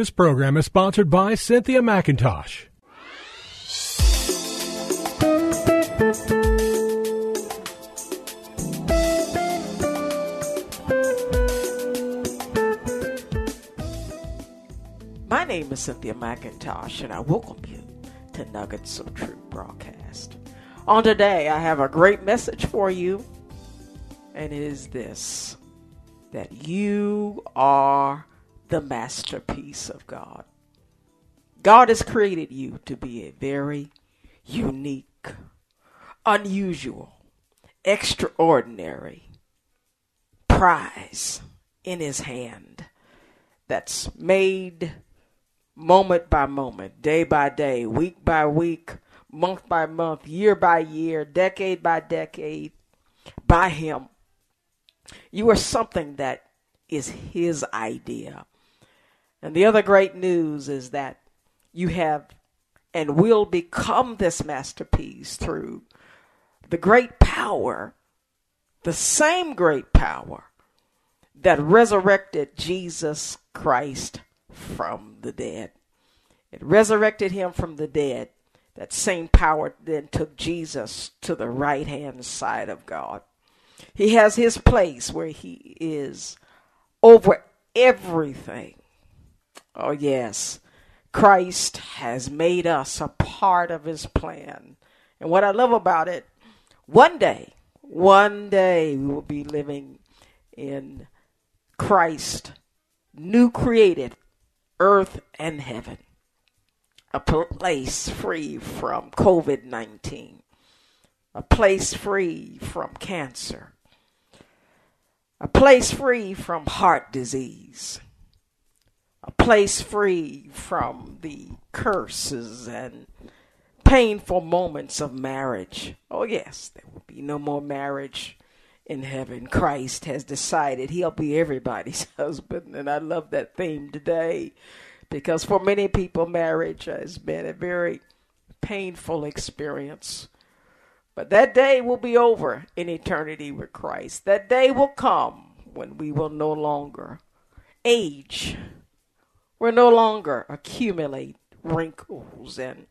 This program is sponsored by Cynthia McIntosh. My name is Cynthia McIntosh, and I welcome you to Nuggets of Truth broadcast. On today, I have a great message for you, and it is this that you are the masterpiece of God. God has created you to be a very unique, unusual, extraordinary prize in His hand that's made moment by moment, day by day, week by week, month by month, year by year, decade by decade, by Him. You are something that is His idea. And the other great news is that you have and will become this masterpiece through the great power, the same great power that resurrected Jesus Christ from the dead. It resurrected him from the dead. That same power then took Jesus to the right hand side of God. He has his place where he is over everything. Oh, yes. Christ has made us a part of his plan. And what I love about it, one day, one day we will be living in Christ, new created earth and heaven, a place free from COVID 19, a place free from cancer, a place free from heart disease, a place free from the curses and painful moments of marriage. Oh, yes, there will be no more marriage in heaven. Christ has decided he'll be everybody's husband. And I love that theme today because for many people, marriage has been a very painful experience. But that day will be over in eternity with Christ. That day will come when we will no longer age. We'll no longer accumulate wrinkles and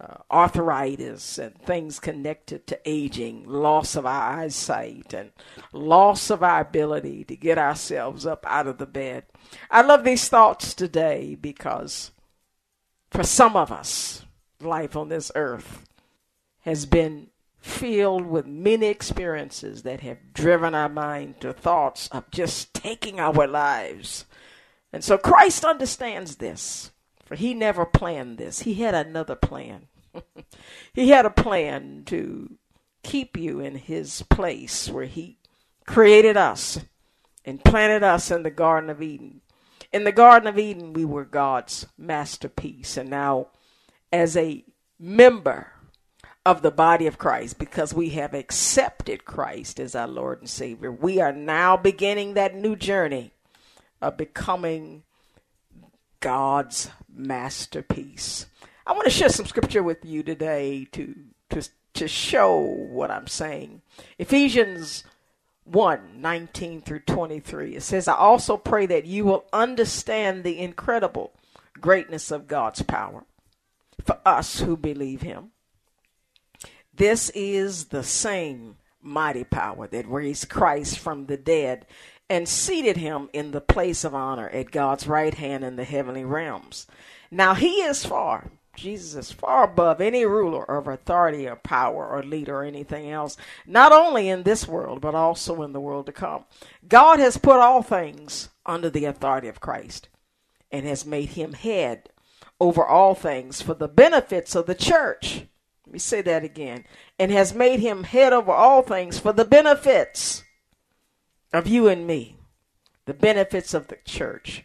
uh, arthritis and things connected to aging, loss of our eyesight, and loss of our ability to get ourselves up out of the bed. I love these thoughts today because for some of us, life on this earth has been filled with many experiences that have driven our mind to thoughts of just taking our lives. And so Christ understands this. For he never planned this. He had another plan. he had a plan to keep you in his place where he created us and planted us in the Garden of Eden. In the Garden of Eden, we were God's masterpiece. And now, as a member of the body of Christ, because we have accepted Christ as our Lord and Savior, we are now beginning that new journey of becoming God's masterpiece. I want to share some scripture with you today to to to show what I'm saying. Ephesians 1 19 through 23. It says, I also pray that you will understand the incredible greatness of God's power for us who believe Him. This is the same mighty power that raised Christ from the dead and seated him in the place of honor at God's right hand in the heavenly realms. Now he is far, Jesus is far above any ruler of authority or power or leader or anything else, not only in this world, but also in the world to come. God has put all things under the authority of Christ and has made him head over all things for the benefits of the church. Let me say that again. And has made him head over all things for the benefits of you and me, the benefits of the church.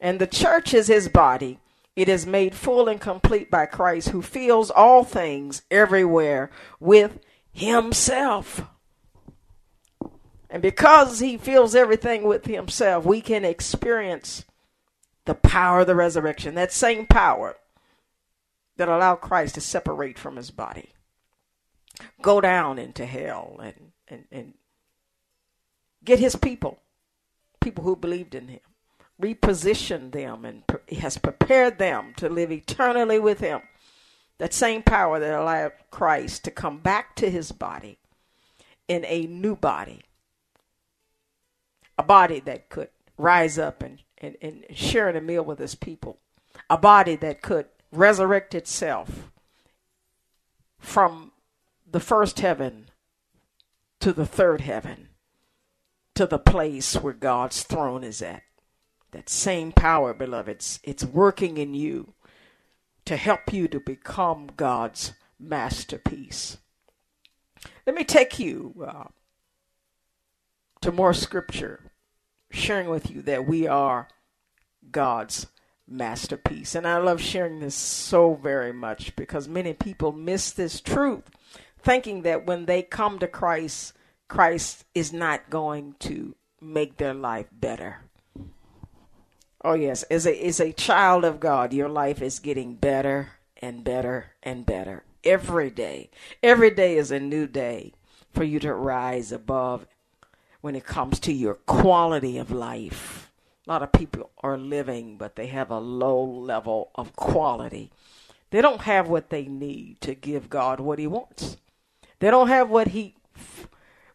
And the church is his body. It is made full and complete by Christ, who fills all things everywhere with himself. And because he fills everything with himself, we can experience the power of the resurrection, that same power that allowed Christ to separate from his body, go down into hell and, and, and get his people, people who believed in him, repositioned them and pre- has prepared them to live eternally with Him. That same power that allowed Christ to come back to His body in a new body, a body that could rise up and, and, and share a meal with His people, a body that could resurrect itself from the first heaven to the third heaven, to the place where God's throne is at. That same power, beloved, it's, it's working in you to help you to become God's masterpiece. Let me take you uh, to more scripture, sharing with you that we are God's masterpiece. And I love sharing this so very much because many people miss this truth, thinking that when they come to Christ, Christ is not going to make their life better. Oh yes, as a as a child of God, your life is getting better and better and better every day. Every day is a new day for you to rise above when it comes to your quality of life. A lot of people are living, but they have a low level of quality. They don't have what they need to give God what He wants. They don't have what He,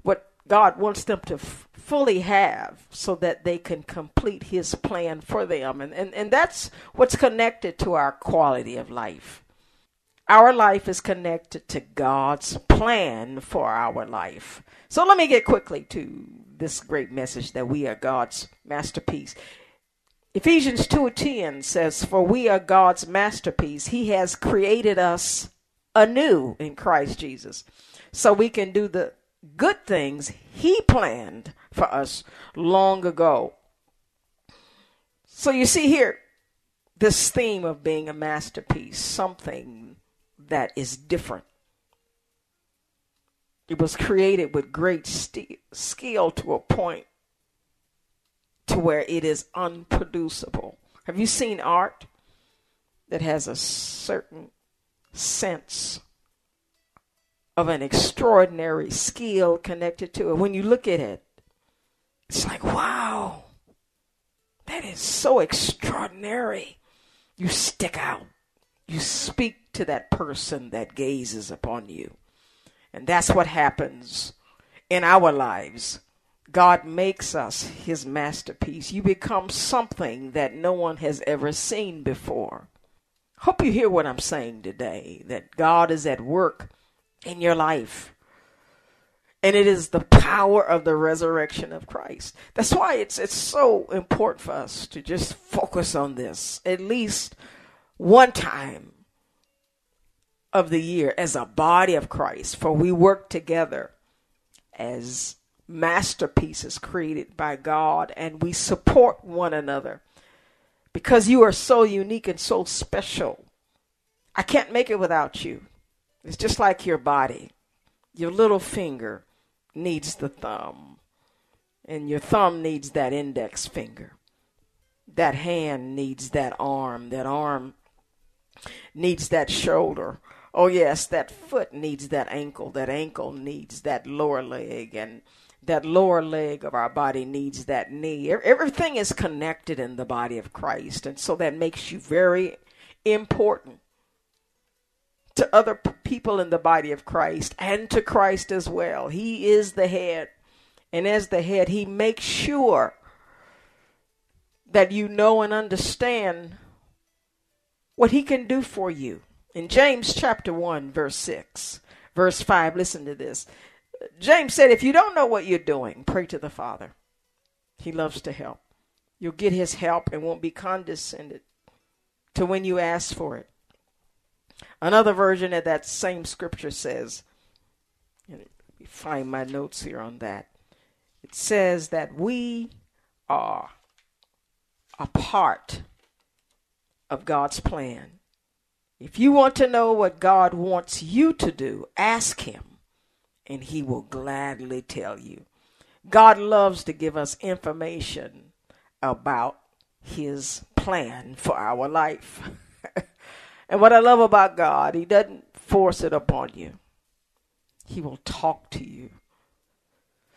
what God wants them to f- fully have so that they can complete his plan for them. And, and, and that's what's connected to our quality of life. Our life is connected to God's plan for our life. So let me get quickly to this great message that we are God's masterpiece. Ephesians 2:10 says, "For we are God's masterpiece. He has created us anew in Christ Jesus, so we can do the good things he planned for us long ago. So you see here this theme of being a masterpiece, something that is different. It was created with great st- skill to a point to where it is unproducible. Have you seen art that has a certain sense of an extraordinary skill connected to it? When you look at it, it's like, wow, that is so extraordinary. You stick out. You speak to that person that gazes upon you. And that's what happens in our lives. God makes us his masterpiece. You become something that no one has ever seen before. Hope you hear what I'm saying today that God is at work in your life and it is the power of the resurrection of Christ. That's why it's it's so important for us to just focus on this at least one time of the year as a body of Christ, for we work together as masterpieces created by God and we support one another because you are so unique and so special. I can't make it without you. It's just like your body. Your little finger needs the thumb, and your thumb needs that index finger. That hand needs that arm. That arm needs that shoulder. Oh, yes, that foot needs that ankle. That ankle needs that lower leg. And that lower leg of our body needs that knee. Everything is connected in the body of Christ. And so that makes you very important to other people in the body of Christ and to Christ as well. He is the head. And as the head, he makes sure that you know and understand what he can do for you. In James chapter 1, verse 6, verse 5, listen to this. James said, If you don't know what you're doing, pray to the Father. He loves to help. You'll get his help and won't be condescended to when you ask for it. Another version of that same scripture says, and let me find my notes here on that. It says that we are a part of God's plan. If you want to know what God wants you to do, ask Him, and He will gladly tell you. God loves to give us information about His plan for our life. And what I love about God, He doesn't force it upon you. He will talk to you.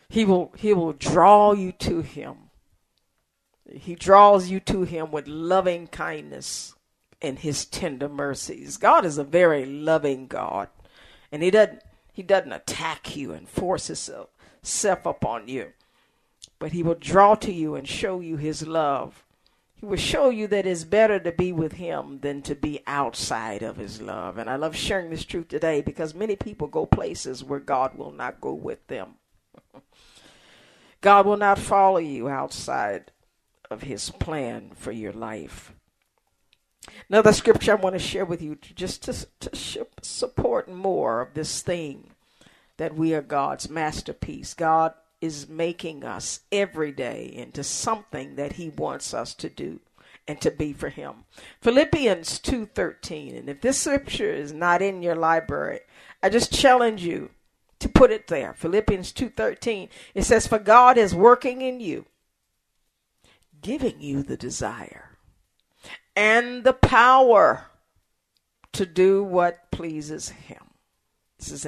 He will He will draw you to Him. He draws you to him with loving kindness and his tender mercies. God is a very loving God, and he doesn't he doesn't attack you and force himself self upon you, but he will draw to you and show you his love. He will show you that it's better to be with him than to be outside of his love. And I love sharing this truth today because many people go places where God will not go with them. God will not follow you outside of his plan for your life. Another scripture I want to share with you just to, to support more of this theme that we are God's masterpiece. God is making us every day into something that he wants us to do and to be for him. Philippians 2:13. And if this scripture is not in your library, I just challenge you to put it there. Philippians 2:13. It says for God is working in you, giving you the desire and the power to do what pleases him. This is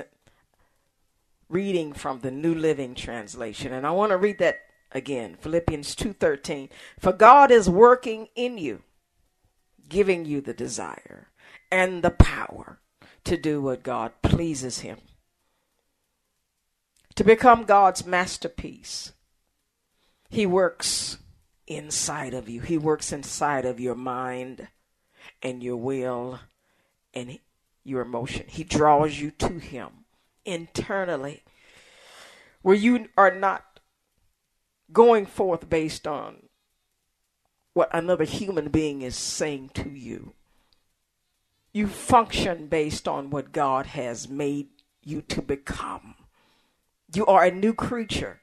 reading from the New Living Translation. And I want to read that again. Philippians 2:13. For God is working in you, giving you the desire and the power to do what God pleases him. To become God's masterpiece. He works inside of you. He works inside of your mind and your will and your emotion. He draws you to him internally, where you are not going forth based on what another human being is saying to you. You function based on what God has made you to become. You are a new creature.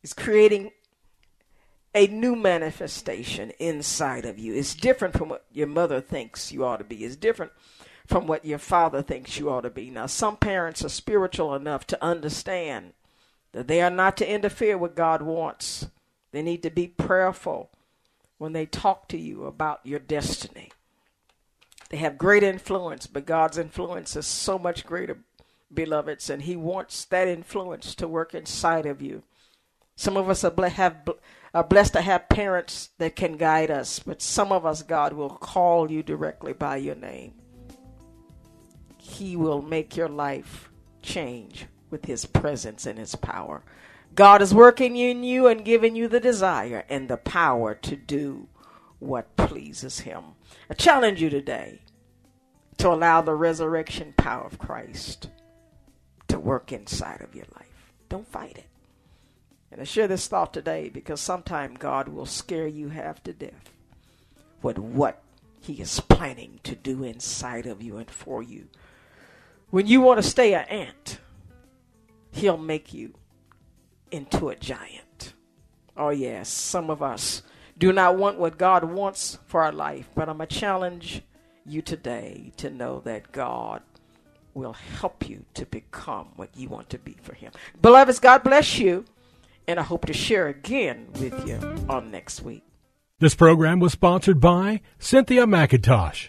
He's creating a new manifestation inside of you. It's different from what your mother thinks you ought to be. It's different from what your father thinks you ought to be. Now, some parents are spiritual enough to understand that they are not to interfere with God wants. They need to be prayerful when they talk to you about your destiny. They have great influence, but God's influence is so much greater, beloveds, and He wants that influence to work inside of you. Some of us are, have, are blessed to have parents that can guide us, but some of us, God will call you directly by your name. He will make your life change with His presence and His power. God is working in you and giving you the desire and the power to do what pleases Him. I challenge you today to allow the resurrection power of Christ to work inside of your life. Don't fight it. And I share this thought today because sometimes God will scare you half to death with what He is planning to do inside of you and for you when you want to stay an ant, he'll make you into a giant. Oh, yes, some of us do not want what God wants for our life, but I'm going to challenge you today to know that God will help you to become what you want to be for Him. Beloveds, God bless you, and I hope to share again with you on next week. This program was sponsored by Cynthia McIntosh.